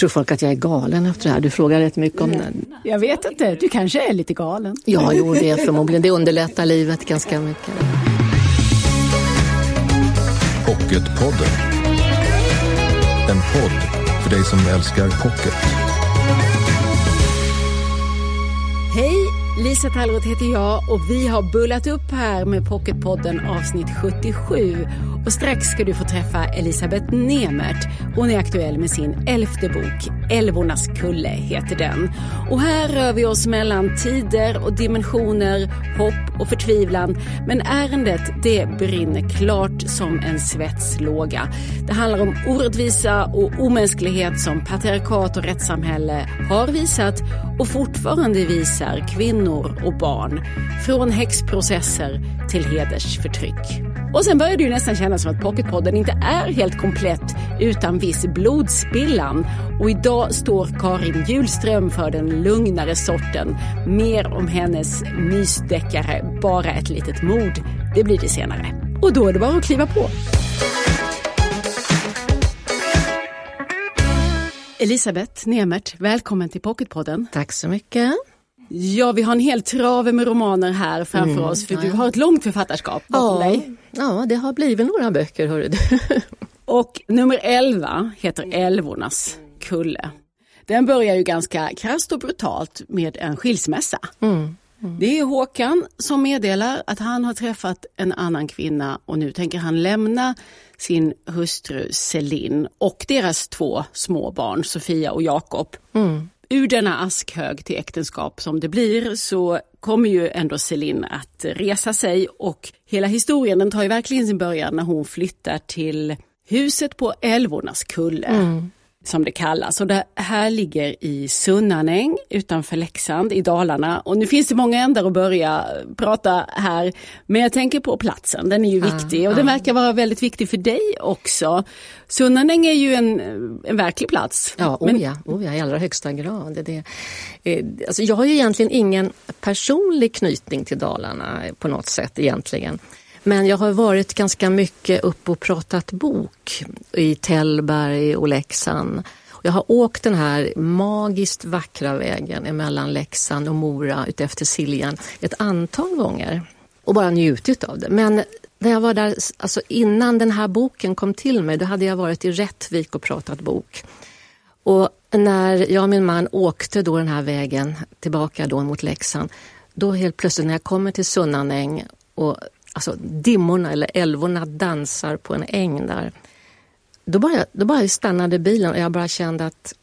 Tror folk att jag är galen efter det här? Du frågar rätt mycket om det. Jag vet inte, du kanske är lite galen. Ja, jo, det är förmodligen. Det underlättar livet ganska mycket. Pocketpodden. En podd för dig som älskar pocket. Lisa Tallroth heter jag och vi har bullat upp här med Pocketpodden avsnitt 77. Och strax ska du få träffa Elisabeth Nemert. Hon är aktuell med sin elfte bok, Älvornas kulle heter den. Och här rör vi oss mellan tider och dimensioner, hopp och förtvivlan. Men ärendet det brinner klart som en svetslåga. Det handlar om orättvisa och omänsklighet som patriarkat och rättssamhälle har visat och fortfarande visar kvinnor och barn. Från häxprocesser till hedersförtryck. Och sen börjar det ju nästan kännas som att Pocketpodden inte är helt komplett utan viss blodspillan. Och idag står Karin Julström för den lugnare sorten. Mer om hennes mysdeckare Bara ett litet mord. Det blir det senare. Och då är det bara att kliva på. Elisabeth Nemert, välkommen till Pocketpodden. Tack så mycket. Ja, vi har en hel trave med romaner här framför mm, oss för du har ett långt författarskap bakom ja, dig. Ja, det har blivit några böcker, hörru du. Och nummer 11 heter Älvornas kulle. Den börjar ju ganska krasst och brutalt med en skilsmässa. Mm. Mm. Det är Håkan som meddelar att han har träffat en annan kvinna och nu tänker han lämna sin hustru Celine och deras två små barn Sofia och Jakob. Mm ur denna askhög till äktenskap som det blir så kommer ju ändå Celine att resa sig och hela historien den tar ju verkligen sin början när hon flyttar till huset på Älvornas kulle. Mm som det kallas. Och det här ligger i Sunnanäng utanför Leksand i Dalarna. Och nu finns det många ändar att börja prata här. Men jag tänker på platsen, den är ju viktig och den verkar vara väldigt viktig för dig också. Sunnanäng är ju en, en verklig plats. Ja, oh ja, oh ja, i allra högsta grad. Det, eh, alltså jag har ju egentligen ingen personlig knytning till Dalarna på något sätt egentligen. Men jag har varit ganska mycket upp och pratat bok i Tällberg och Leksand. Jag har åkt den här magiskt vackra vägen mellan Leksand och Mora utefter Siljan ett antal gånger och bara njutit av det. Men när jag var där, alltså innan den här boken kom till mig, då hade jag varit i Rättvik och pratat bok. Och när jag och min man åkte då den här vägen tillbaka då mot Leksand, då helt plötsligt när jag kommer till Sunnanäng och alltså dimmorna eller älvorna dansar på en äng där. Då bara, då bara stannade bilen och jag bara kände att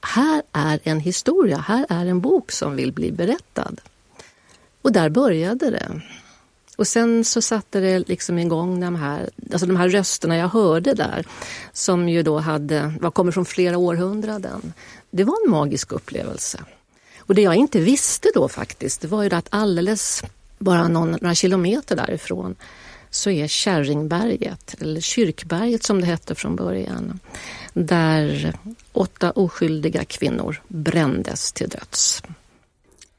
här är en historia, här är en bok som vill bli berättad. Och där började det. Och sen så satte det liksom igång de här, alltså de här rösterna jag hörde där som ju då hade, var kommer från flera århundraden. Det var en magisk upplevelse. Och det jag inte visste då faktiskt, det var ju att alldeles bara någon, några kilometer därifrån så är Kärringberget, eller Kyrkberget som det hette från början, där åtta oskyldiga kvinnor brändes till döds.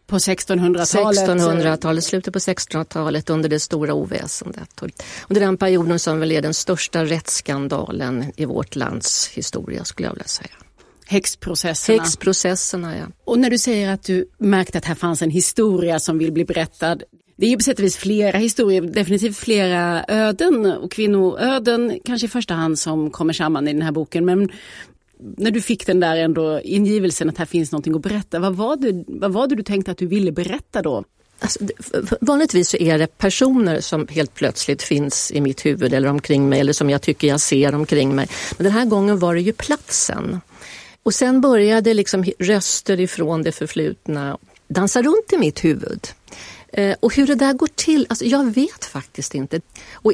På 1600-talet? 1600-talet, slutet på 1600-talet under det stora oväsendet. Under den perioden som väl är den största rättsskandalen i vårt lands historia skulle jag vilja säga. Häxprocesserna. Häxprocesserna, ja. Och när du säger att du märkte att här fanns en historia som vill bli berättad, det är ju på sätt och vis flera historier, definitivt flera öden och kvinnoöden kanske i första hand som kommer samman i den här boken. Men när du fick den där ändå ingivelsen att här finns någonting att berätta, vad var det, vad var det du tänkte att du ville berätta då? Alltså, vanligtvis så är det personer som helt plötsligt finns i mitt huvud eller omkring mig eller som jag tycker jag ser omkring mig. Men den här gången var det ju platsen. Och sen började liksom röster ifrån det förflutna dansa runt i mitt huvud. Eh, och hur det där går till, alltså jag vet faktiskt inte. Och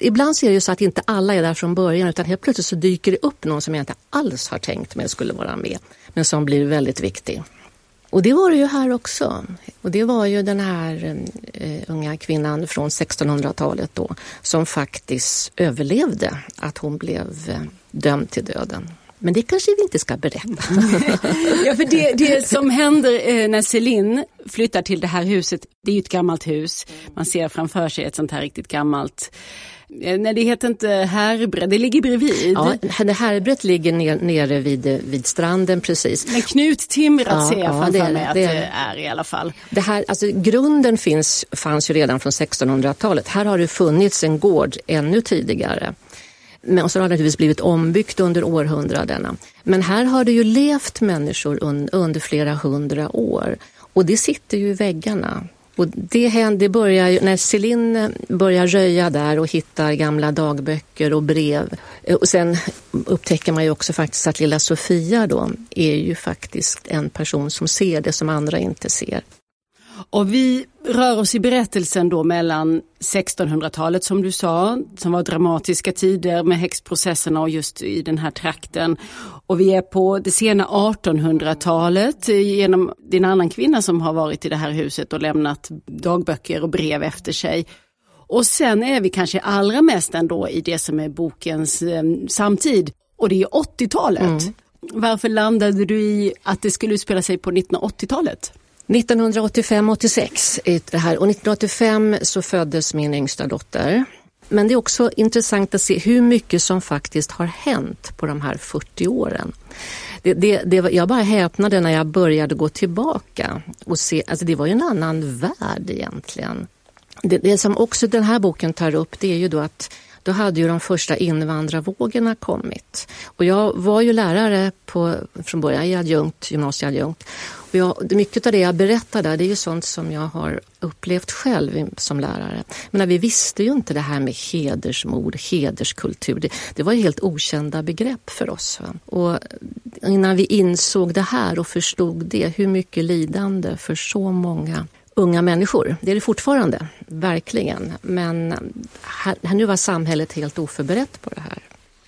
ibland så är det ju så att inte alla är där från början utan helt plötsligt så dyker det upp någon som jag inte alls har tänkt mig skulle vara med. Men som blir väldigt viktig. Och det var det ju här också. Och det var ju den här eh, unga kvinnan från 1600-talet då som faktiskt överlevde att hon blev eh, dömd till döden. Men det kanske vi inte ska berätta. ja, för det, det som händer eh, när Celine flyttar till det här huset, det är ju ett gammalt hus. Man ser framför sig ett sånt här riktigt gammalt Eh, nej, det heter inte Härbre, det ligger bredvid. Ja, Härbret ligger ner, nere vid, vid stranden precis. Men Knut-Timrat ja, ser jag ja, framför mig att det är i alla fall. Det här, alltså, grunden finns, fanns ju redan från 1600-talet. Här har det funnits en gård ännu tidigare. Men så har det naturligtvis blivit ombyggt under århundradena. Men här har det ju levt människor un, under flera hundra år. Och det sitter ju i väggarna. Och det, händer, det börjar ju, när Céline börjar röja där och hittar gamla dagböcker och brev. Eh, och sen upptäcker man ju också faktiskt att lilla Sofia då är ju faktiskt en person som ser det som andra inte ser. Och vi rör oss i berättelsen då mellan 1600-talet som du sa, som var dramatiska tider med häxprocesserna och just i den här trakten. Och vi är på det sena 1800-talet genom din annan kvinna som har varit i det här huset och lämnat dagböcker och brev efter sig. Och sen är vi kanske allra mest ändå i det som är bokens eh, samtid och det är 80-talet. Mm. Varför landade du i att det skulle utspela sig på 1980-talet? 1985-86 det här och 1985 så föddes min yngsta dotter. Men det är också intressant att se hur mycket som faktiskt har hänt på de här 40 åren. Det, det, det, jag bara häpnade när jag började gå tillbaka och se, alltså det var ju en annan värld egentligen. Det, det som också den här boken tar upp det är ju då att då hade ju de första invandrarvågorna kommit. Och jag var ju lärare på, från början, i adjunkt, gymnasieadjunkt. Och jag, mycket av det jag berättar där det är ju sånt som jag har upplevt själv som lärare. Men vi visste ju inte det här med hedersmord, hederskultur. Det, det var ju helt okända begrepp för oss. Va? Och innan vi insåg det här och förstod det, hur mycket lidande för så många unga människor. Det är det fortfarande, verkligen. Men här, nu var samhället helt oförberett på det här.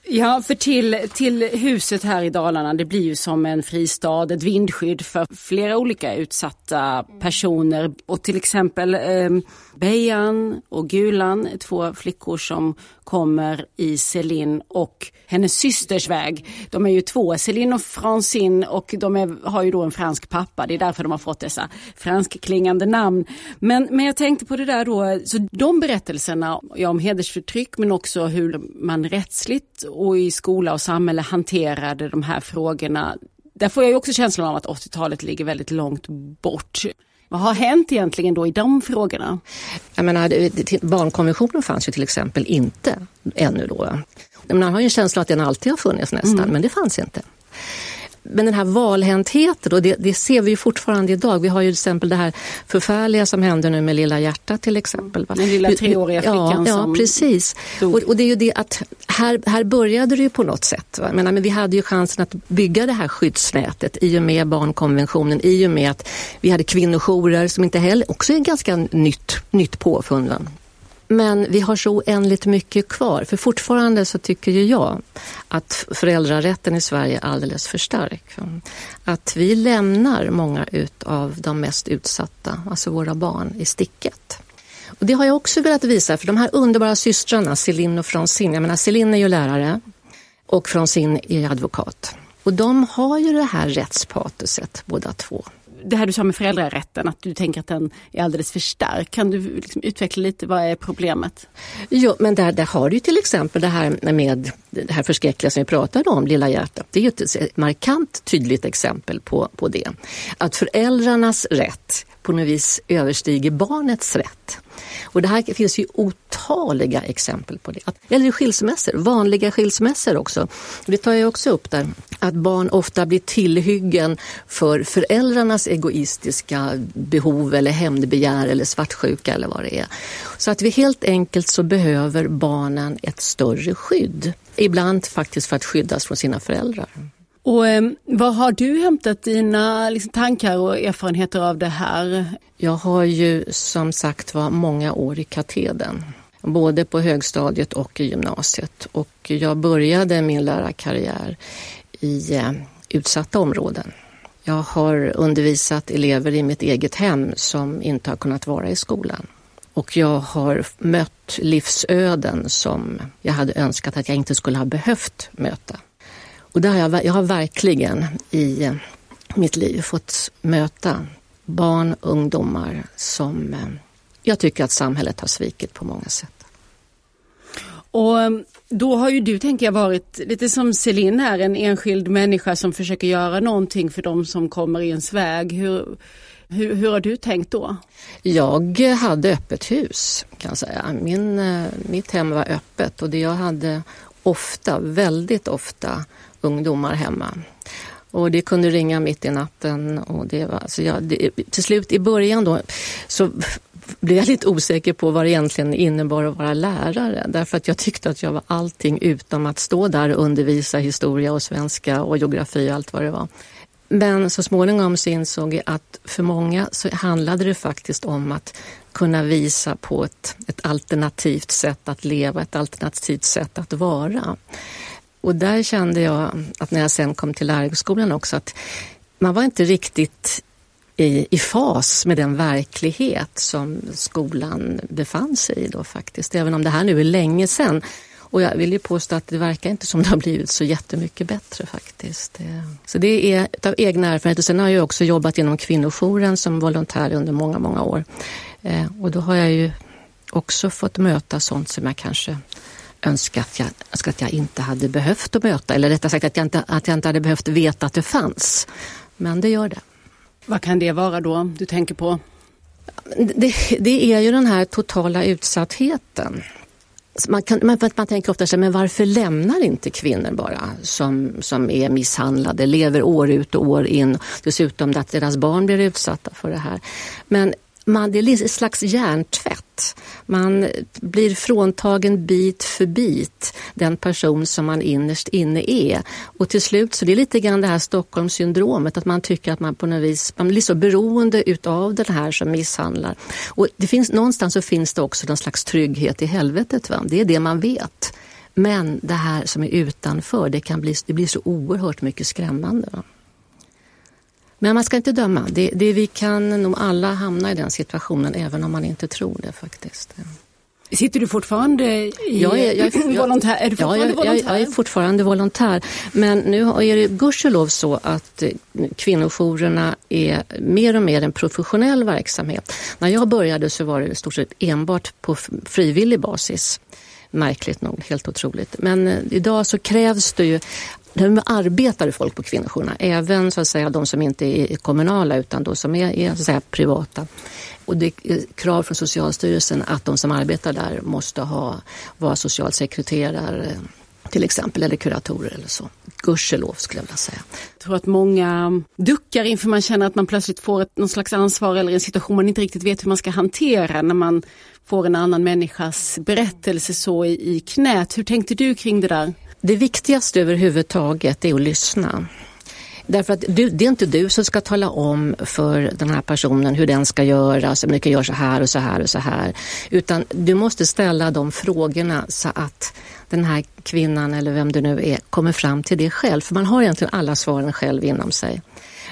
Ja, för till, till huset här i Dalarna, det blir ju som en fristad, ett vindskydd för flera olika utsatta personer. Och till exempel eh, Bejan och Gulan, två flickor som kommer i Céline och hennes systers väg. De är ju två, Céline och Francine och de är, har ju då en fransk pappa. Det är därför de har fått dessa franskklingande namn. Men, men jag tänkte på det där då, så de berättelserna ja, om hedersförtryck men också hur man rättsligt och i skola och samhälle hanterade de här frågorna. Där får jag ju också känslan av att 80-talet ligger väldigt långt bort. Vad har hänt egentligen då i de frågorna? Jag menar, barnkonventionen fanns ju till exempel inte ännu då. Man har ju en känsla att den alltid har funnits nästan, mm. men det fanns inte. Men den här valhäntheten, och det, det, ser vi ju fortfarande idag. Vi har ju till exempel det här förfärliga som hände nu med Lilla hjärtat till exempel. Den lilla treåriga flickan ja, som... Ja, precis. Och, och, det är ju det att här, här började det ju på något sätt. Va? Men, men vi hade ju chansen att bygga det här skyddsnätet i och med barnkonventionen, i och med att vi hade kvinnojourer som inte heller, också är ganska nytt, nytt påfund. Va? Men vi har så oändligt mycket kvar. För fortfarande så tycker ju jag att föräldrarätten i Sverige är alldeles för stark. Att vi lämnar många av de mest utsatta, alltså våra barn, i sticket. Och det har jag också velat visa, för de här underbara systrarna, Céline och Francine, jag menar Céline är ju lärare och Francine är advokat. Och de har ju det här rättspatoset båda två det här du sa med föräldrarätten, att du tänker att den är alldeles för stark. Kan du liksom utveckla lite, vad är problemet? Jo, men där, där har du till exempel det här med det här förskräckliga som vi pratade om, Lilla hjärtat. Det är ju ett markant tydligt exempel på, på det. Att föräldrarnas rätt på något vis överstiger barnets rätt. Och det här finns ju otaliga exempel på det. Eller skilsmässor, vanliga skilsmässor också. Det tar jag också upp där. Att barn ofta blir tillhyggen för föräldrarnas egoistiska behov eller hämndbegär eller svartsjuka eller vad det är. Så att vi helt enkelt så behöver barnen ett större skydd. Ibland faktiskt för att skyddas från sina föräldrar. Och eh, Vad har du hämtat dina liksom, tankar och erfarenheter av det här? Jag har ju som sagt var många år i katedern. Både på högstadiet och i gymnasiet. Och jag började min lärarkarriär i eh, utsatta områden. Jag har undervisat elever i mitt eget hem som inte har kunnat vara i skolan. Och jag har mött livsöden som jag hade önskat att jag inte skulle ha behövt möta. Och där har jag, jag har verkligen i eh, mitt liv fått möta barn, ungdomar som eh, jag tycker att samhället har svikit på många sätt. Och um, då har ju du, tänker jag, varit lite som Celine här, en enskild människa som försöker göra någonting för de som kommer i ens väg. Hur, hur, hur har du tänkt då? Jag hade öppet hus kan jag säga. Min, eh, mitt hem var öppet och det jag hade ofta, väldigt ofta, ungdomar hemma. Och det kunde ringa mitt i natten och det var, så jag, det, till slut i början då så blev jag lite osäker på vad det egentligen innebar att vara lärare. Därför att jag tyckte att jag var allting utom att stå där och undervisa historia och svenska och geografi och allt vad det var. Men så småningom så insåg jag att för många så handlade det faktiskt om att kunna visa på ett, ett alternativt sätt att leva, ett alternativt sätt att vara. Och där kände jag att när jag sen kom till lärarhögskolan också att man var inte riktigt i, i fas med den verklighet som skolan befann sig i då faktiskt. Även om det här nu är länge sedan. Och jag vill ju påstå att det verkar inte som det har blivit så jättemycket bättre faktiskt. Eh, så det är av egna erfarenheter. Sen har jag också jobbat inom kvinnojouren som volontär under många, många år. Eh, och då har jag ju också fått möta sånt som jag kanske önskat jag, önskat att jag inte hade behövt att möta. Eller rättare sagt att jag, inte, att jag inte hade behövt veta att det fanns. Men det gör det. Vad kan det vara då du tänker på? Det, det är ju den här totala utsattheten. Man, kan, man, man tänker ofta så här, men varför lämnar inte kvinnor bara som, som är misshandlade, lever år ut och år in, dessutom att deras barn blir utsatta för det här. Men man, det är en slags hjärntvätt. Man blir fråntagen bit för bit den person som man innerst inne är. Och till slut så det är lite grann det här Stockholmssyndromet att man tycker att man på något vis man blir så beroende utav den här som misshandlar. Och det finns, någonstans så finns det också någon slags trygghet i helvetet. Va? Det är det man vet. Men det här som är utanför, det, kan bli, det blir så oerhört mycket skrämmande. Va? Men man ska inte döma. Det, det, vi kan nog alla hamna i den situationen även om man inte tror det faktiskt. Sitter du fortfarande i jag är, jag är, volontär? Är du ja, jag, volontär? Jag, är fortfarande volontär. Men nu är det gudskelov så att eh, kvinnojourerna är mer och mer en professionell verksamhet. När jag började så var det i stort sett enbart på frivillig basis. Märkligt nog, helt otroligt. Men eh, idag så krävs det ju nu arbetar folk på kvinnojourerna, även så att säga, de som inte är kommunala utan de som är, är så att säga, privata. Och det är krav från Socialstyrelsen att de som arbetar där måste ha, vara socialsekreterare till exempel, eller kuratorer eller så. Gudskelov skulle jag vilja säga. Jag tror att många duckar inför man känner att man plötsligt får ett, någon slags ansvar eller en situation man inte riktigt vet hur man ska hantera när man får en annan människas berättelse så i, i knät. Hur tänkte du kring det där? Det viktigaste överhuvudtaget är att lyssna. Därför att du, det är inte du som ska tala om för den här personen hur den ska göra, så mycket gör så här och så här och så här. Utan du måste ställa de frågorna så att den här kvinnan eller vem det nu är kommer fram till det själv. För man har egentligen alla svaren själv inom sig.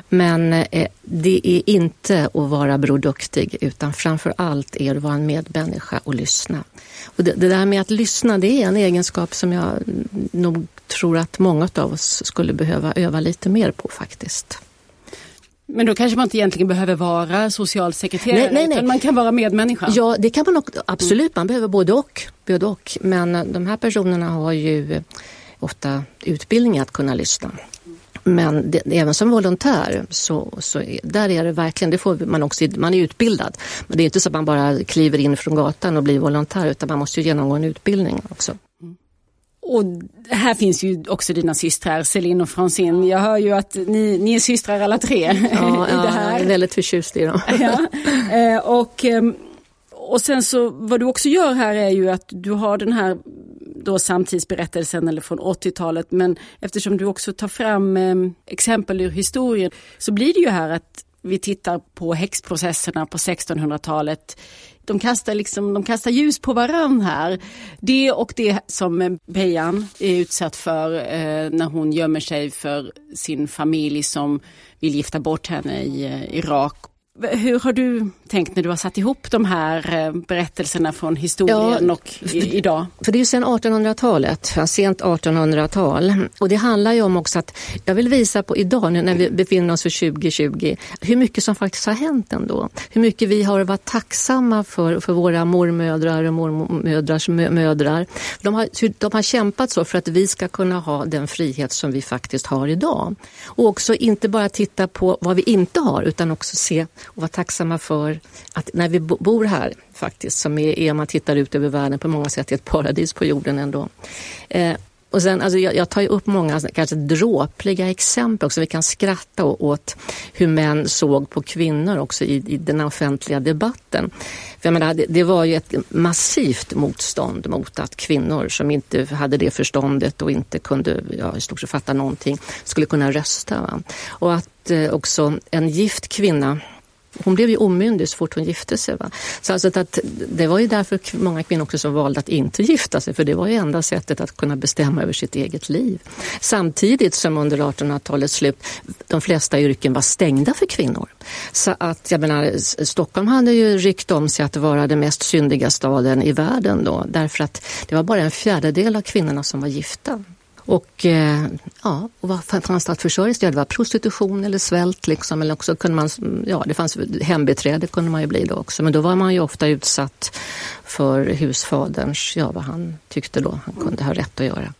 Men eh, det är inte att vara broduktig utan framför allt är att vara en medmänniska och lyssna. Och det, det, där med att lyssna det är en egenskap som jag nog tror att många av oss skulle behöva öva lite mer på faktiskt. Men då kanske man inte egentligen behöver vara socialsekreterare, nej, nej, nej. utan man kan vara medmänniska? Ja, det kan man också, absolut. Man behöver både och, både och. Men de här personerna har ju ofta utbildning att kunna lyssna. Men det, även som volontär så, så där är det verkligen, det får man också, man är utbildad. Men det är inte så att man bara kliver in från gatan och blir volontär utan man måste ju genomgå en utbildning också. Mm. Och här finns ju också dina systrar, Celine och Francine. Jag hör ju att ni, ni är systrar alla tre. Ja, ja jag är väldigt förtjust i dem. ja. Eh, och, ehm, och sen så vad du också gör här är ju att du har den här då samtidsberättelsen eller från 80-talet men eftersom du också tar fram eh, exempel ur historien så blir det ju här att vi tittar på häxprocesserna på 1600-talet. De kastar, liksom, de kastar ljus på varann här. Det och det som Bejan är utsatt för eh, när hon gömmer sig för sin familj som vill gifta bort henne i eh, Irak hur har du tänkt när du har satt ihop de här eh, berättelserna från historien ja, och i, idag? För det är ju sedan 1800-talet, sent 1800-tal. Och det handlar ju om också att jag vill visa på idag när vi befinner oss för 2020 hur mycket som faktiskt har hänt ändå. Hur mycket vi har varit tacksamma för, för våra mormödrar och mormödrars mödrar. De har, de har kämpat så för att vi ska kunna ha den frihet som vi faktiskt har idag. Och också inte bara titta på vad vi inte har utan också se och vara tacksamma för att när vi bor här faktiskt, som är, om man tittar ut över världen på många sätt, är ett paradis på jorden ändå. Eh, och sen, alltså jag, jag tar ju upp många kanske dråpliga exempel också. Vi kan skratta åt hur män såg på kvinnor också i, i den offentliga debatten. För jag menar, det, det, var ju ett massivt motstånd mot att kvinnor som inte hade det förståndet och inte kunde ja, i stort sett fatta någonting skulle kunna rösta. Va? Och att eh, också en gift kvinna hon blev ju omyndig så fort hon gifte sig. Va? Så alltså att det var ju därför många kvinnor också som valde att inte gifta sig för det var ju enda sättet att kunna bestämma över sitt eget liv. Samtidigt som under 1800-talets slut de flesta yrken var stängda för kvinnor. Så att jag menar, Stockholm hade ju ryckt om sig att vara den mest syndiga staden i världen då därför att det var bara en fjärdedel av kvinnorna som var gifta. Och eh, ja, och vad fanns det att försörja sig? Det var prostitution eller svält liksom. Eller också kunde man, ja det fanns hembiträde kunde man ju bli då också. Men då var man ju ofta utsatt för husfaderns, ja vad han tyckte då han kunde ha rätt att göra.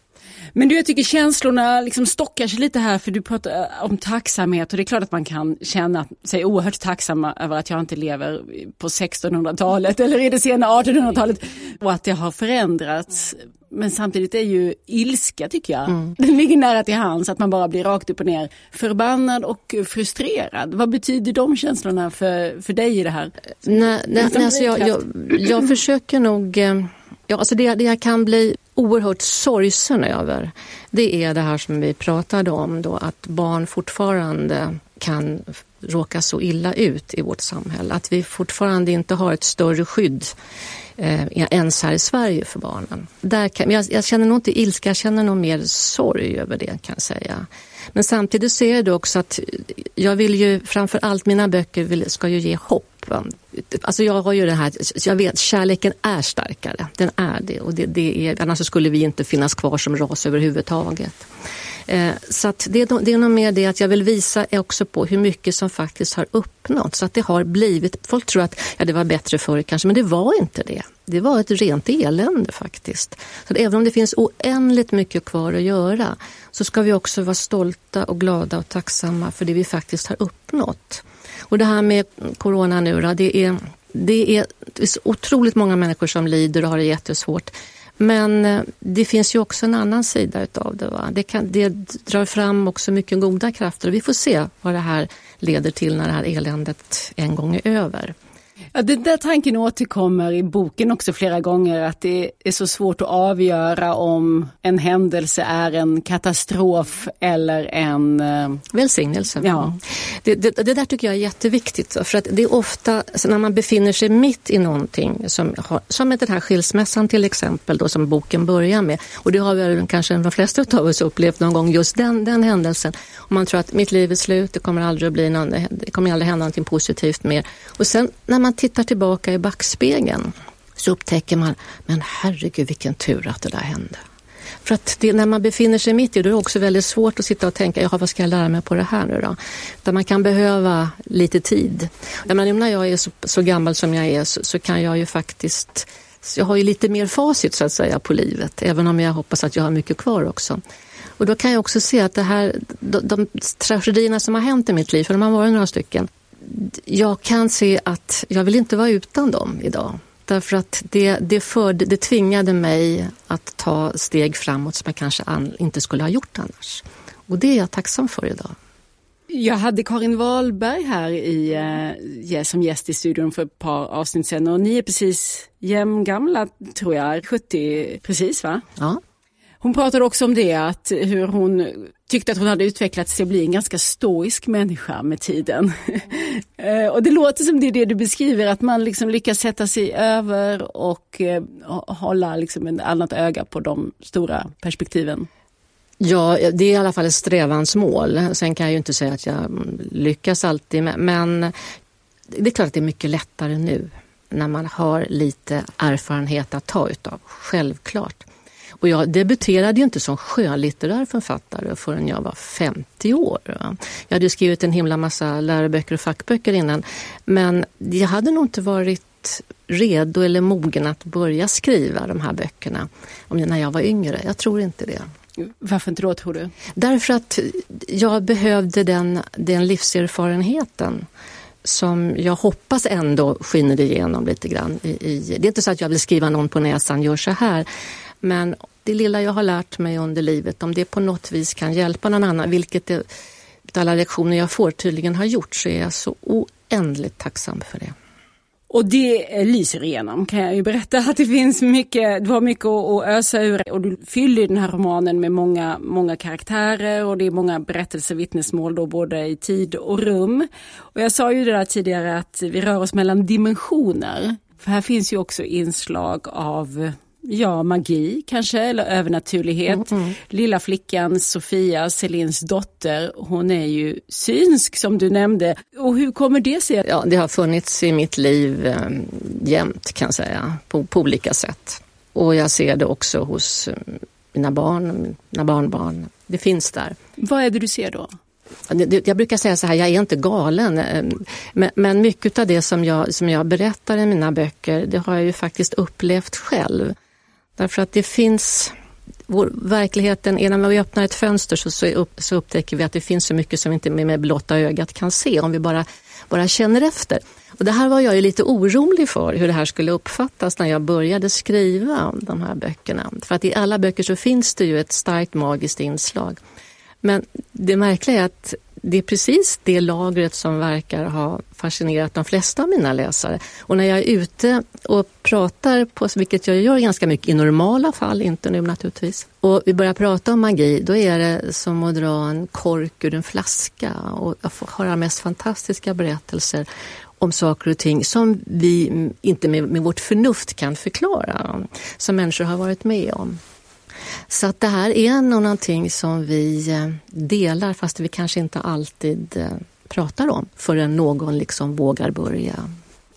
Men du, jag tycker känslorna liksom stockar sig lite här för du pratar om tacksamhet och det är klart att man kan känna sig oerhört tacksam över att jag inte lever på 1600-talet eller i det sena 1800-talet och att det har förändrats. Men samtidigt är ju ilska tycker jag, mm. den ligger nära till hands att man bara blir rakt upp och ner förbannad och frustrerad. Vad betyder de känslorna för, för dig i det här? Nej, nej, nej alltså jag, jag, jag försöker nog, eh, ja, alltså det, det jag kan bli oerhört sorgsen över, det är det här som vi pratade om då, att barn fortfarande kan råka så illa ut i vårt samhälle. Att vi fortfarande inte har ett större skydd eh, ens här i Sverige för barnen. Där kan, jag, jag känner nog inte ilska, jag känner nog mer sorg över det kan jag säga. Men samtidigt ser jag också att jag vill ju framför allt mina böcker vill, ska ju ge hopp. Alltså jag har ju det här, jag vet kärleken är starkare, den är det och det, det är, annars skulle vi inte finnas kvar som ras överhuvudtaget. Eh, så att det, det är nog mer det att jag vill visa också på hur mycket som faktiskt har uppnåtts. Så att det har blivit, folk tror att ja, det var bättre förr kanske, men det var inte det. Det var ett rent elände faktiskt. Så även om det finns oändligt mycket kvar att göra så ska vi också vara stolta och glada och tacksamma för det vi faktiskt har uppnått. Och det här med corona nu då, det är, det är, det är otroligt många människor som lider och har det jättesvårt. Men eh, det finns ju också en annan sida utav det. Va? Det, kan, det drar fram också mycket goda krafter och vi får se vad det här leder till när det här eländet en gång är över. Ja, den där tanken återkommer i boken också flera gånger att det är så svårt att avgöra om en händelse är en katastrof eller en... Eh, Välsignelse. Ja. Det, det, det, där tycker jag är jätteviktigt för att det är ofta när man befinner sig mitt i någonting som, har, som den här skilsmässan till exempel då som boken börjar med och det har väl kanske de flesta av oss upplevt någon gång just den, den händelsen. Och man tror att mitt liv är slut, det kommer aldrig att bli någon, det kommer aldrig hända någonting positivt mer. Och sen när man tittar tillbaka i backspegeln så upptäcker man, men herregud vilken tur att det där hände. För att det, när man befinner sig mitt i det är det också väldigt svårt att sitta och tänka, jaha vad ska jag lära mig på det här nu då? Utan man kan behöva lite tid. Jag menar, när jag är så, så gammal som jag är så, så, kan jag ju faktiskt, jag har ju lite mer facit så att säga på livet, även om jag hoppas att jag har mycket kvar också. Och då kan jag också se att det här, de, de tragedierna som har hänt i mitt liv, för de har varit några stycken, jag kan se att jag vill inte vara utan dem idag. Därför att det, det, förde, det tvingade mig att ta steg framåt som jag kanske an, inte skulle ha gjort annars. Och det är jag tacksam för idag. Jag hade Karin Wahlberg här i, eh, som gäst i studion för ett par avsnitt sedan och ni är precis jämngamla tror jag, 70 precis va? Ja. Hon pratade också om det, att hur hon tyckte att hon hade utvecklats till att bli en ganska stoisk människa med tiden. Eh, och det låter som det är det du beskriver, att man liksom lyckas sätta sig över och eh, hålla liksom ett annat öga på de stora perspektiven. Ja, det är i alla fall ett strävansmål. Sen kan jag ju inte säga att jag lyckas alltid, men det är klart att det är mycket lättare nu när man har lite erfarenhet att ta utav, självklart. Och jag debuterade ju inte som skönlitterär författare förrän jag var 50 år. Jag hade skrivit en himla massa läroböcker och fackböcker innan. Men jag hade nog inte varit redo eller mogen att börja skriva de här böckerna när jag var yngre. Jag tror inte det. Varför inte då tror du? Därför att jag behövde den, den livserfarenheten som jag hoppas ändå skiner igenom lite grann. I, i, det är inte så att jag vill skriva någon på näsan, gör så här. Men det lilla jag har lärt mig under livet, om det på något vis kan hjälpa någon annan, vilket det, alla lektioner jag får tydligen har gjort, så är jag så oändligt tacksam för det. Och det eh, lyser igenom kan jag ju berätta att det finns mycket, du har mycket att ösa ur och du fyller den här romanen med många, många karaktärer och det är många berättelser, vittnesmål då både i tid och rum. Och jag sa ju det där tidigare att vi rör oss mellan dimensioner. För här finns ju också inslag av ja, magi kanske, eller övernaturlighet. Mm, mm. Lilla flickan Sofia, Celins dotter, hon är ju synsk som du nämnde. Och hur kommer det sig? Ja, det har funnits i mitt liv eh, jämt kan jag säga, på, på olika sätt. Och jag ser det också hos eh, mina barn, mina barnbarn. Det finns där. Vad är det du ser då? Jag brukar säga så här, jag är inte galen. Eh, men mycket av det som jag, som jag berättar i mina böcker, det har jag ju faktiskt upplevt själv. Därför att det finns vår, verkligheten, när vi öppnar ett fönster så, så, upp, så, upptäcker vi att det finns så mycket som vi inte med blotta ögat kan se om vi bara, bara känner efter. Och det här var jag ju lite orolig för hur det här skulle uppfattas när jag började skriva de här böckerna. För att i alla böcker så finns det ju ett starkt magiskt inslag. Men det märkliga är att det är precis det lagret som verkar ha fascinerat de flesta av mina läsare. Och när jag är ute och pratar, på, vilket jag gör ganska mycket i normala fall, inte nu naturligtvis, och vi börjar prata om magi, då är det som att dra en kork ur en flaska och jag får höra mest fantastiska berättelser om saker och ting som vi inte med, med vårt förnuft kan förklara, som människor har varit med om. Så att det här är nog någonting som vi eh, delar fast vi kanske inte alltid eh, pratar om förrän någon liksom vågar börja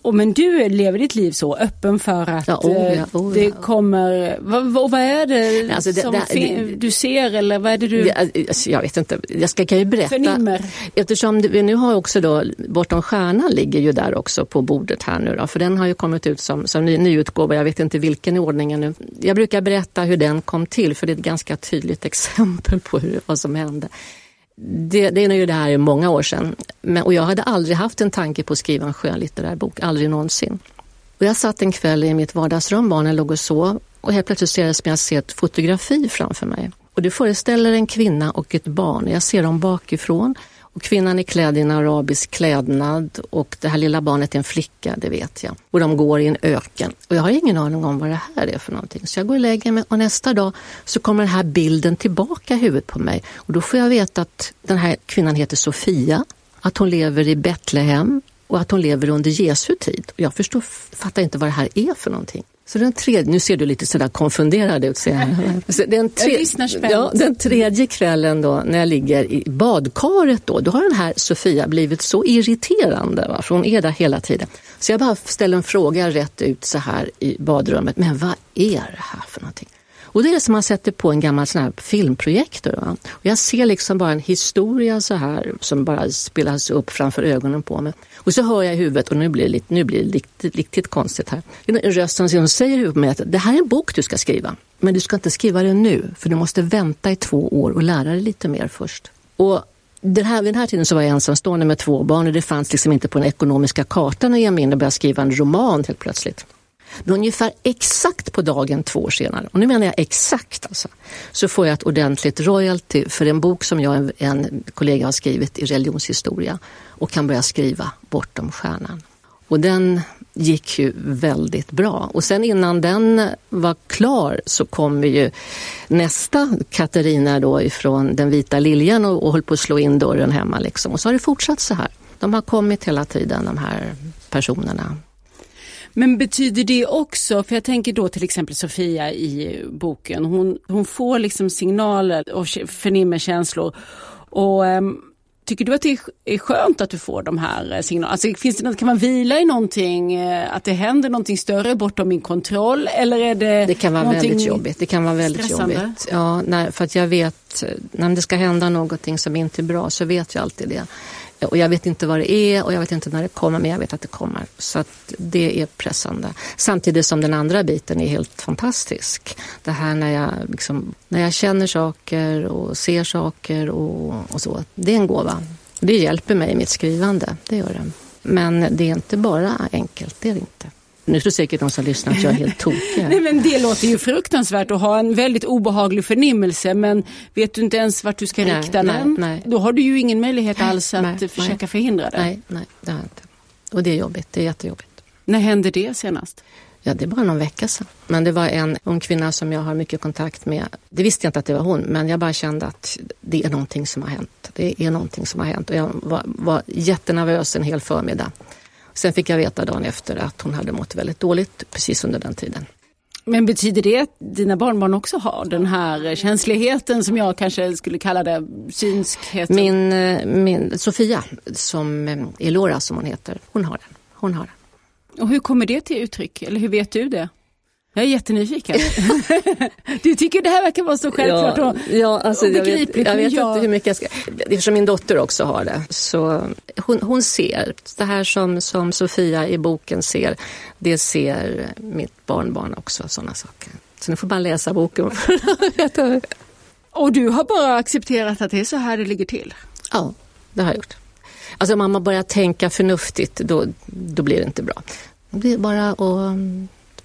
och men du lever ditt liv så öppen för att ja, oh, ja, eh, oh, det kommer, vad, vad, är det alltså det, som det, du ser eller vad är det du? Alltså, jag vet inte, jag ska kan ju berätta. Förnimmer. Eftersom vi nu har också då, Bortom stjärnan ligger ju där också på bordet här nu då, för den har ju kommit ut som, som ny, nyutgåva, jag vet inte vilken i ordningen nu. Jag brukar berätta hur den kom till för det är ett ganska tydligt exempel på hur, vad som hände det, det är ju det här är många år sedan. Men, och jag hade aldrig haft en tanke på att skriva en skönlitterär bok, aldrig någonsin. Och jag satt en kväll i mitt vardagsrum, barnen låg och sov och helt plötsligt ser jag som jag ser ett fotografi framför mig. Och det föreställer en kvinna och ett barn. Jag ser dem bakifrån och kvinnan är klädd i en arabisk klädnad och det här lilla barnet är en flicka, det vet jag. Och de går i en öken. Och jag har ingen aning om vad det här är för någonting. Så jag går och lägger mig och nästa dag så kommer den här bilden tillbaka i huvudet på mig. Och då får jag veta att den här kvinnan heter Sofia, att hon lever i Betlehem och att hon lever under Jesu tid. Och jag förstår, fattar inte vad det här är för någonting. Så den tredje, nu ser du lite sådär konfunderad ut. den, tre, ja, den tredje kvällen då när jag ligger i badkaret då, då har den här Sofia blivit så irriterande, va? för hon är där hela tiden. Så jag bara ställer en fråga rätt ut så här i badrummet, men vad är det här för någonting? Och det är som man sätter på en gammal sån här filmprojektor. Va? Och jag ser liksom bara en historia så här som bara spelas upp framför ögonen på mig. Och så hör jag i huvudet, och nu blir det, lite, nu blir det riktigt, riktigt konstigt här. En röst som säger i huvudet på mig att det här är en bok du ska skriva. Men du ska inte skriva den nu, för du måste vänta i två år och lära dig lite mer först. Och den här, vid den här tiden så var jag ensamstående med två barn och det fanns liksom inte på den ekonomiska kartan att ge mig in och börja skriva en roman helt plötsligt. Men ungefär exakt på dagen två år senare, och nu menar jag exakt alltså, så får jag ett ordentligt royalty för en bok som jag och en kollega har skrivit i religionshistoria och kan börja skriva Bortom stjärnan. Och den gick ju väldigt bra. Och sen innan den var klar så kom ju nästa Katarina då ifrån Den vita liljan och, och höll på att slå in dörren hemma. Liksom. Och så har det fortsatt så här. De har kommit hela tiden, de här personerna. Men betyder det också, för jag tänker då till exempel Sofia i boken, hon, hon får liksom signaler och förnimmer känslor. Och um, Tycker du att det är skönt att du får de här eh, signalerna? Alltså, finns det kan man vila i någonting, eh, att det händer någonting större bortom min kontroll? Eller är det Det kan vara väldigt jobbigt. Det kan vara väldigt stressande? jobbigt. Ja, nej, för att jag vet, eh, när det ska hända någonting som inte är bra så vet jag alltid det. Och jag vet inte vad det är och jag vet inte när det kommer men jag vet att det kommer. Så att det är pressande. Samtidigt som den andra biten är helt fantastisk. Det här när jag, liksom, när jag känner saker och ser saker och, och så. Det är en gåva. Det hjälper mig i mitt skrivande, det gör det. Men det är inte bara enkelt, det är det inte. Nu tror säkert de som lyssnar att jag är helt tokig. Nej, men det låter ju fruktansvärt att ha en väldigt obehaglig förnimmelse men vet du inte ens vart du ska Nej, rikta nej, den, nej. då har du ju ingen möjlighet alls att nej, försöka förhindra det. Nej, nej, det har jag inte. Och det är jobbigt, det är jättejobbigt. När hände det senast? Ja, det är bara någon vecka sedan. Men det var en ung kvinna som jag har mycket kontakt med. Det visste jag inte att det var hon, men jag bara kände att det är någonting som har hänt. Det är någonting som har hänt och jag var, var jättenervös en hel förmiddag. Sen fick jag veta dagen efter att hon hade mått väldigt dåligt precis under den tiden. Men betyder det att dina barnbarn också har den här känsligheten som jag kanske skulle kalla det, synskheten? Min, eh, min Sofia, som eh, Elora som hon heter, hon har den. Hon har den. Och hur kommer det till uttryck? Eller hur vet du det? Jag är jättenyfiken. du tycker det här verkar vara så självklart och, ja, alltså, och jag vet, jag vet inte hur mycket jag ska... Eftersom min dotter också har det. Så hon, hon ser, det här som, som Sofia i boken ser, det ser mitt barnbarn också, sådana saker. Så nu får man läsa boken för att veta. Och du har bara accepterat att det är så här det ligger till? Ja, det har jag gjort. Alltså om man börjar tänka förnuftigt, då, då blir det inte bra. Det är bara att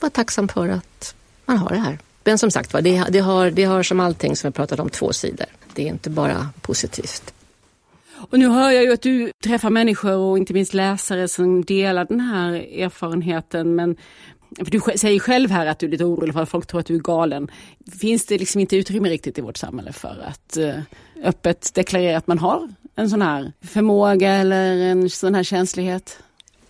vara tacksam för att man har det här. Men som sagt var, det, det, har, det har som allting som vi pratat om två sidor. Det är inte bara positivt. Och nu hör jag ju att du träffar människor och inte minst läsare som delar den här erfarenheten. Men för du säger själv här att du är lite orolig för att folk tror att du är galen. Finns det liksom inte utrymme riktigt i vårt samhälle för att eh, öppet deklarera att man har en sån här förmåga eller en sån här känslighet?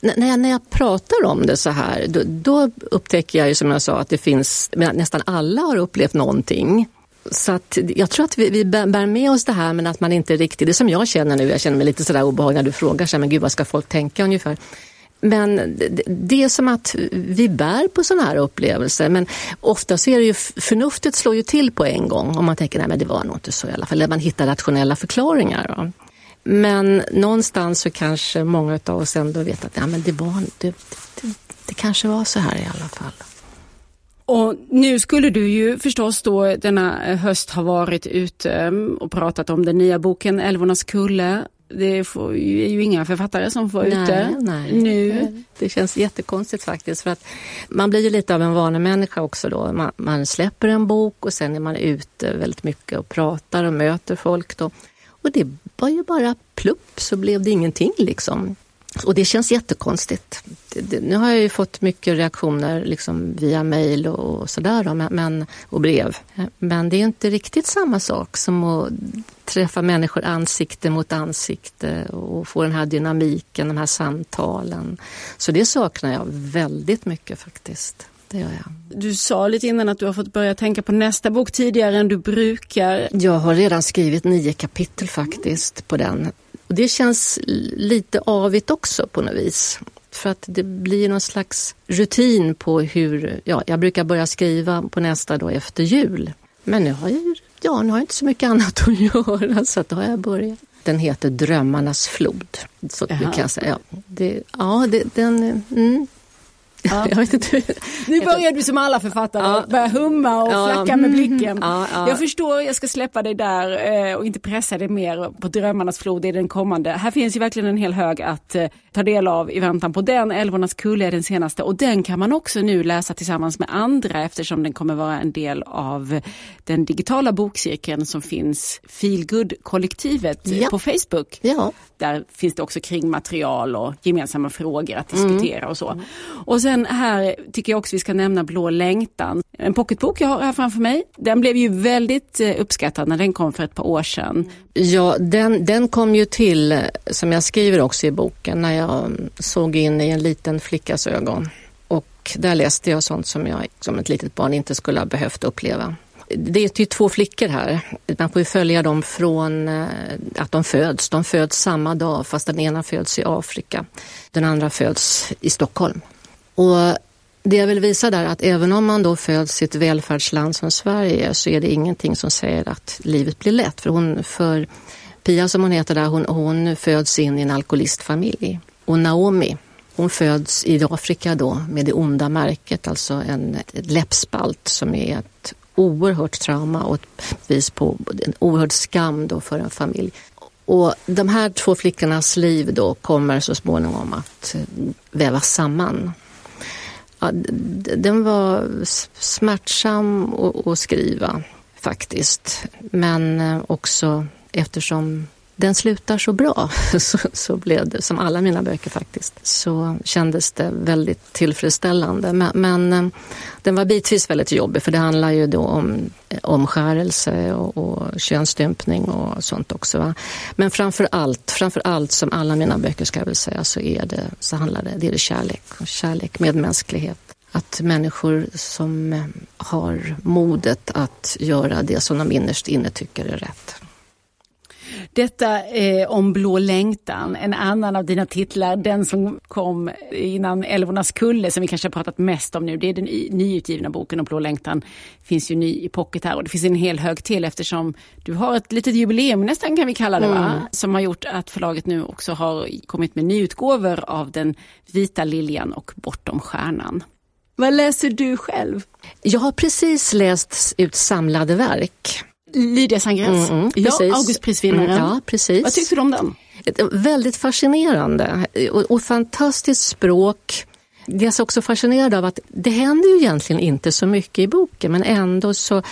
När jag, när jag pratar om det så här, då, då upptäcker jag ju som jag sa att det finns, nästan alla har upplevt någonting. Så att jag tror att vi, vi bär med oss det här men att man inte riktigt, det som jag känner nu, jag känner mig lite sådär obehaglig när du frågar så här, men gud vad ska folk tänka ungefär. Men det, det är som att vi bär på sådana här upplevelser men ofta så är det ju förnuftet slår ju till på en gång om man tänker nej men det var nog inte så i alla fall, eller man hittar rationella förklaringar. Då. Men någonstans så kanske många av oss ändå vet att ja, men det, var, det, det, det kanske var så här i alla fall. Och nu skulle du ju förstås då denna höst ha varit ute och pratat om den nya boken Älvornas kulle. Det får, är ju inga författare som får vara ute nej, nu. Det känns jättekonstigt faktiskt. För att man blir ju lite av en vanemänniska också då. Man, man släpper en bok och sen är man ute väldigt mycket och pratar och möter folk. Då. Och det var ju bara plupp så blev det ingenting liksom. Och det känns jättekonstigt. Det, det, nu har jag ju fått mycket reaktioner liksom via mejl och sådär men, och brev. Men det är inte riktigt samma sak som att träffa människor ansikte mot ansikte och få den här dynamiken, de här samtalen. Så det saknar jag väldigt mycket faktiskt. Det gör jag. Du sa lite innan att du har fått börja tänka på nästa bok tidigare än du brukar. Jag har redan skrivit nio kapitel faktiskt på den. Och det känns lite avigt också på något vis. För att det blir någon slags rutin på hur, ja, jag brukar börja skriva på nästa dag efter jul. Men nu har jag, ja, nu har jag inte så mycket annat att göra så att då har jag börjat. Den heter Drömmarnas flod. Så kan jag säga. Ja, det, ja det, den, mm, Ja. Jag vet inte. Nu börjar du som alla författare ja. börja humma och ja. flacka med blicken. Ja, ja. Jag förstår, jag ska släppa dig där eh, och inte pressa dig mer på drömmarnas flod i den kommande. Här finns ju verkligen en hel hög att eh, ta del av i väntan på den. Älvornas kulle är den senaste och den kan man också nu läsa tillsammans med andra eftersom den kommer vara en del av den digitala bokcirkeln som finns Feelgood-kollektivet ja. på Facebook. Ja. Där finns det också kringmaterial och gemensamma frågor att diskutera mm. och så. Och sen här tycker jag också vi ska nämna Blå längtan. En pocketbok jag har här framför mig. Den blev ju väldigt eh, uppskattad när den kom för ett par år sedan. Ja, den, den kom ju till, som jag skriver också i boken, när jag jag såg in i en liten flickas ögon. Och där läste jag sånt som jag som ett litet barn inte skulle ha behövt uppleva. det är ju två flickor här. Man får ju följa dem från eh, att de föds. De föds samma dag fast den ena föds i Afrika. Den andra föds i Stockholm. Och det jag vill visa där är att även om man då föds i ett välfärdsland som Sverige så är det ingenting som säger att livet blir lätt. För, hon, för Pia som hon heter där, hon, hon föds in i en alkoholistfamilj. Och Naomi, hon föds i Afrika då med det onda märket, alltså en läppspalt som är ett oerhört trauma och ett bevis på en oerhörd skam då för en familj. Och de här två flickornas liv då kommer så småningom att eh, vävas samman. Ja, den var smärtsam att skriva faktiskt, men eh, också eftersom den slutar så bra, så, så blev det, som alla mina böcker faktiskt, så kändes det väldigt tillfredsställande. Men, men eh, den var bitvis väldigt jobbig för det handlar ju då om eh, omskärelse och, och könsstympning och sånt också. Va? Men framför allt, framför allt som alla mina böcker ska jag väl säga, så, är det, så handlar det, det är det kärlek, kärlek, medmänsklighet. Att människor som eh, har modet att göra det som de innerst inne tycker är rätt. Detta eh, om Blå längtan, en annan av dina titlar, den som kom innan Älvornas kulle som vi kanske har pratat mest om nu. Det är den nyutgivna boken om Blå längtan. finns ju ny i pocket här och det finns en hel hög till eftersom du har ett litet jubileum nästan kan vi kalla det, va? Mm. som har gjort att förlaget nu också har kommit med nyutgåvor av Den vita liljan och Bortom stjärnan. Vad läser du själv? Jag har precis läst ut samlade verk. Lydia Sandgrens, mm, mm, ja, Augustprisvinnaren. Mm, ja, precis. Vad tyckte du om den? Väldigt fascinerande och, och fantastiskt språk. Jag är också fascinerad av att det händer ju egentligen inte så mycket i boken men ändå så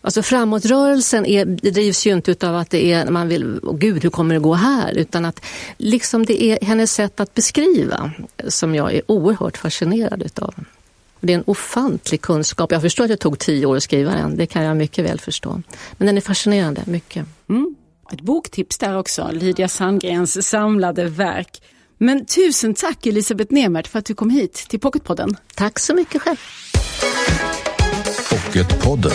Alltså framåtrörelsen är, drivs ju inte av att det är, man vill, oh gud hur kommer det gå här? Utan att liksom det är hennes sätt att beskriva som jag är oerhört fascinerad utav. Det är en ofantlig kunskap. Jag förstår att det tog tio år att skriva den, det kan jag mycket väl förstå. Men den är fascinerande, mycket. Mm. Ett boktips där också, Lydia Sandgrens samlade verk. Men tusen tack Elisabeth Nemert för att du kom hit till Pocketpodden. Tack så mycket själv. Pocketpodden.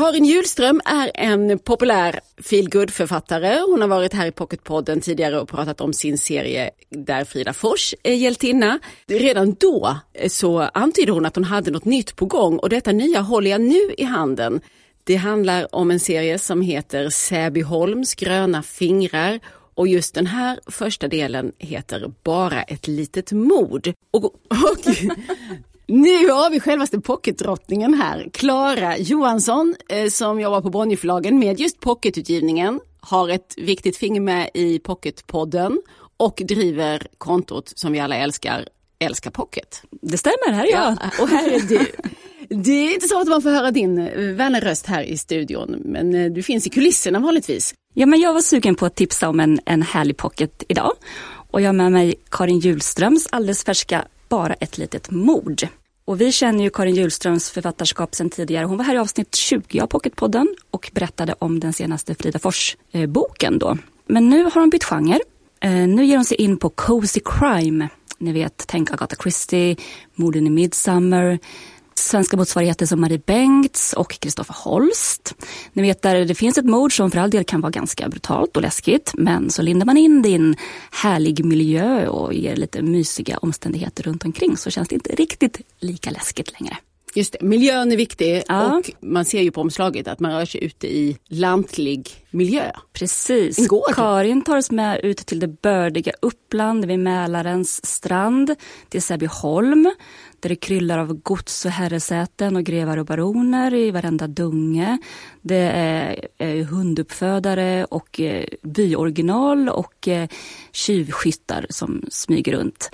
Karin Julström är en populär feelgood-författare. Hon har varit här i Pocketpodden tidigare och pratat om sin serie där Frida Fors är hjältinna. Redan då eh, så antydde hon att hon hade något nytt på gång och detta nya håller jag nu i handen. Det handlar om en serie som heter Säbyholms gröna fingrar och just den här första delen heter Bara ett litet mord. Och, och nu har vi självaste pocketdrottningen här, Klara Johansson eh, som jobbar på Bonnierförlagen med just pocketutgivningen, har ett viktigt finger med i Pocketpodden och driver kontot som vi alla älskar, Älska Pocket. Det stämmer, här är jag. Ja, och här är du. Det är inte så att man får höra din vänliga röst här i studion, men eh, du finns i kulisserna vanligtvis. Ja, men jag var sugen på att tipsa om en, en härlig pocket idag. Och jag har med mig Karin Julströms alldeles färska Bara ett litet mord. Och vi känner ju Karin Julströms författarskap sedan tidigare. Hon var här i avsnitt 20 av Pocketpodden och berättade om den senaste Frida Fors-boken då. Men nu har hon bytt genre. Eh, nu ger hon sig in på cozy crime. Ni vet, tänk Agatha Christie, morden i Midsummer, svenska motsvarigheter som Marie Bengts och Kristoffer Holst. Ni vet där det finns ett mord som för all del kan vara ganska brutalt och läskigt men så lindar man in en härlig miljö och ger lite mysiga omständigheter runt omkring så känns det inte riktigt lika läskigt längre. Just det, miljön är viktig ja. och man ser ju på omslaget att man rör sig ute i lantlig miljö. Precis. Karin tar oss med ut till det bördiga Uppland vid Mälarens strand, till Säbyholm där det kryllar av gods och herresäten och grevar och baroner i varenda dunge. Det är, är hunduppfödare och eh, byoriginal och eh, tjuvskyttar som smyger runt.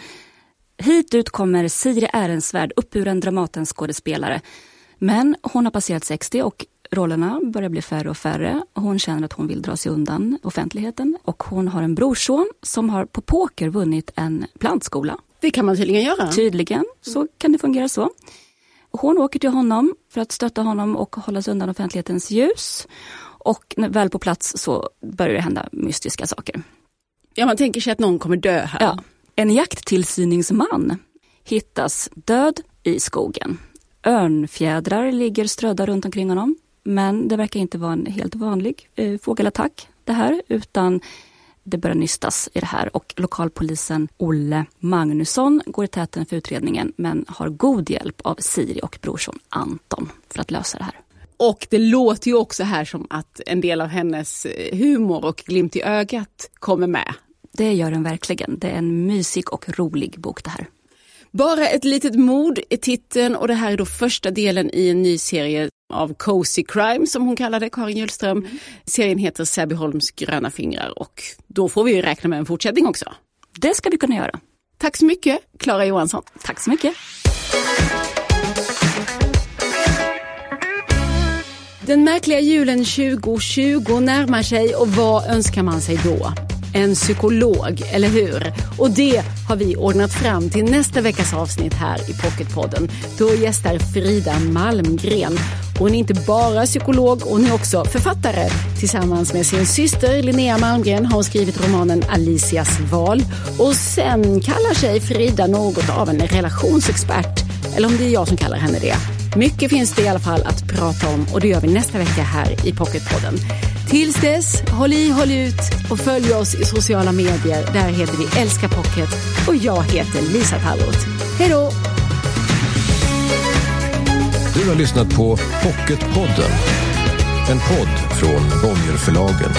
Hit ut kommer Siri Ehrensvärd, uppburen Dramatenskådespelare. Men hon har passerat 60 och rollerna börjar bli färre och färre. Hon känner att hon vill dra sig undan offentligheten och hon har en brorson som har på poker vunnit en plantskola. Det kan man tydligen göra. Tydligen, så kan det fungera så. Hon åker till honom för att stötta honom och hålla sig undan offentlighetens ljus. Och väl på plats så börjar det hända mystiska saker. Ja, man tänker sig att någon kommer dö här. Ja. En jakttillsyningsman hittas död i skogen. Örnfjädrar ligger strödda runt omkring honom. Men det verkar inte vara en helt vanlig eh, fågelattack det här, utan det börjar nystas i det här och lokalpolisen Olle Magnusson går i täten för utredningen men har god hjälp av Siri och brorson Anton för att lösa det här. Och det låter ju också här som att en del av hennes eh, humor och glimt i ögat kommer med. Det gör den verkligen. Det är en mysig och rolig bok det här. Bara ett litet mord är titeln och det här är då första delen i en ny serie av Cozy Crime som hon kallar det, Karin Hjulström. Mm. Serien heter Säbyholms gröna fingrar och då får vi ju räkna med en fortsättning också. Det ska vi kunna göra. Tack så mycket, Klara Johansson. Tack så mycket. Den märkliga julen 2020 närmar sig och vad önskar man sig då? En psykolog, eller hur? Och det har vi ordnat fram till nästa veckas avsnitt här i Pocketpodden. Då gästar Frida Malmgren. Hon är inte bara psykolog, hon är också författare. Tillsammans med sin syster Linnea Malmgren har hon skrivit romanen Alicias val. Och sen kallar sig Frida något av en relationsexpert. Eller om det är jag som kallar henne det. Mycket finns det i alla fall att prata om och det gör vi nästa vecka här i Pocketpodden. Tills dess, håll i, håll ut och följ oss i sociala medier. Där heter vi Älska Pocket och jag heter Lisa Tallroth. Hej då! Du har lyssnat på Pocketpodden. En podd från Bonnierförlagen.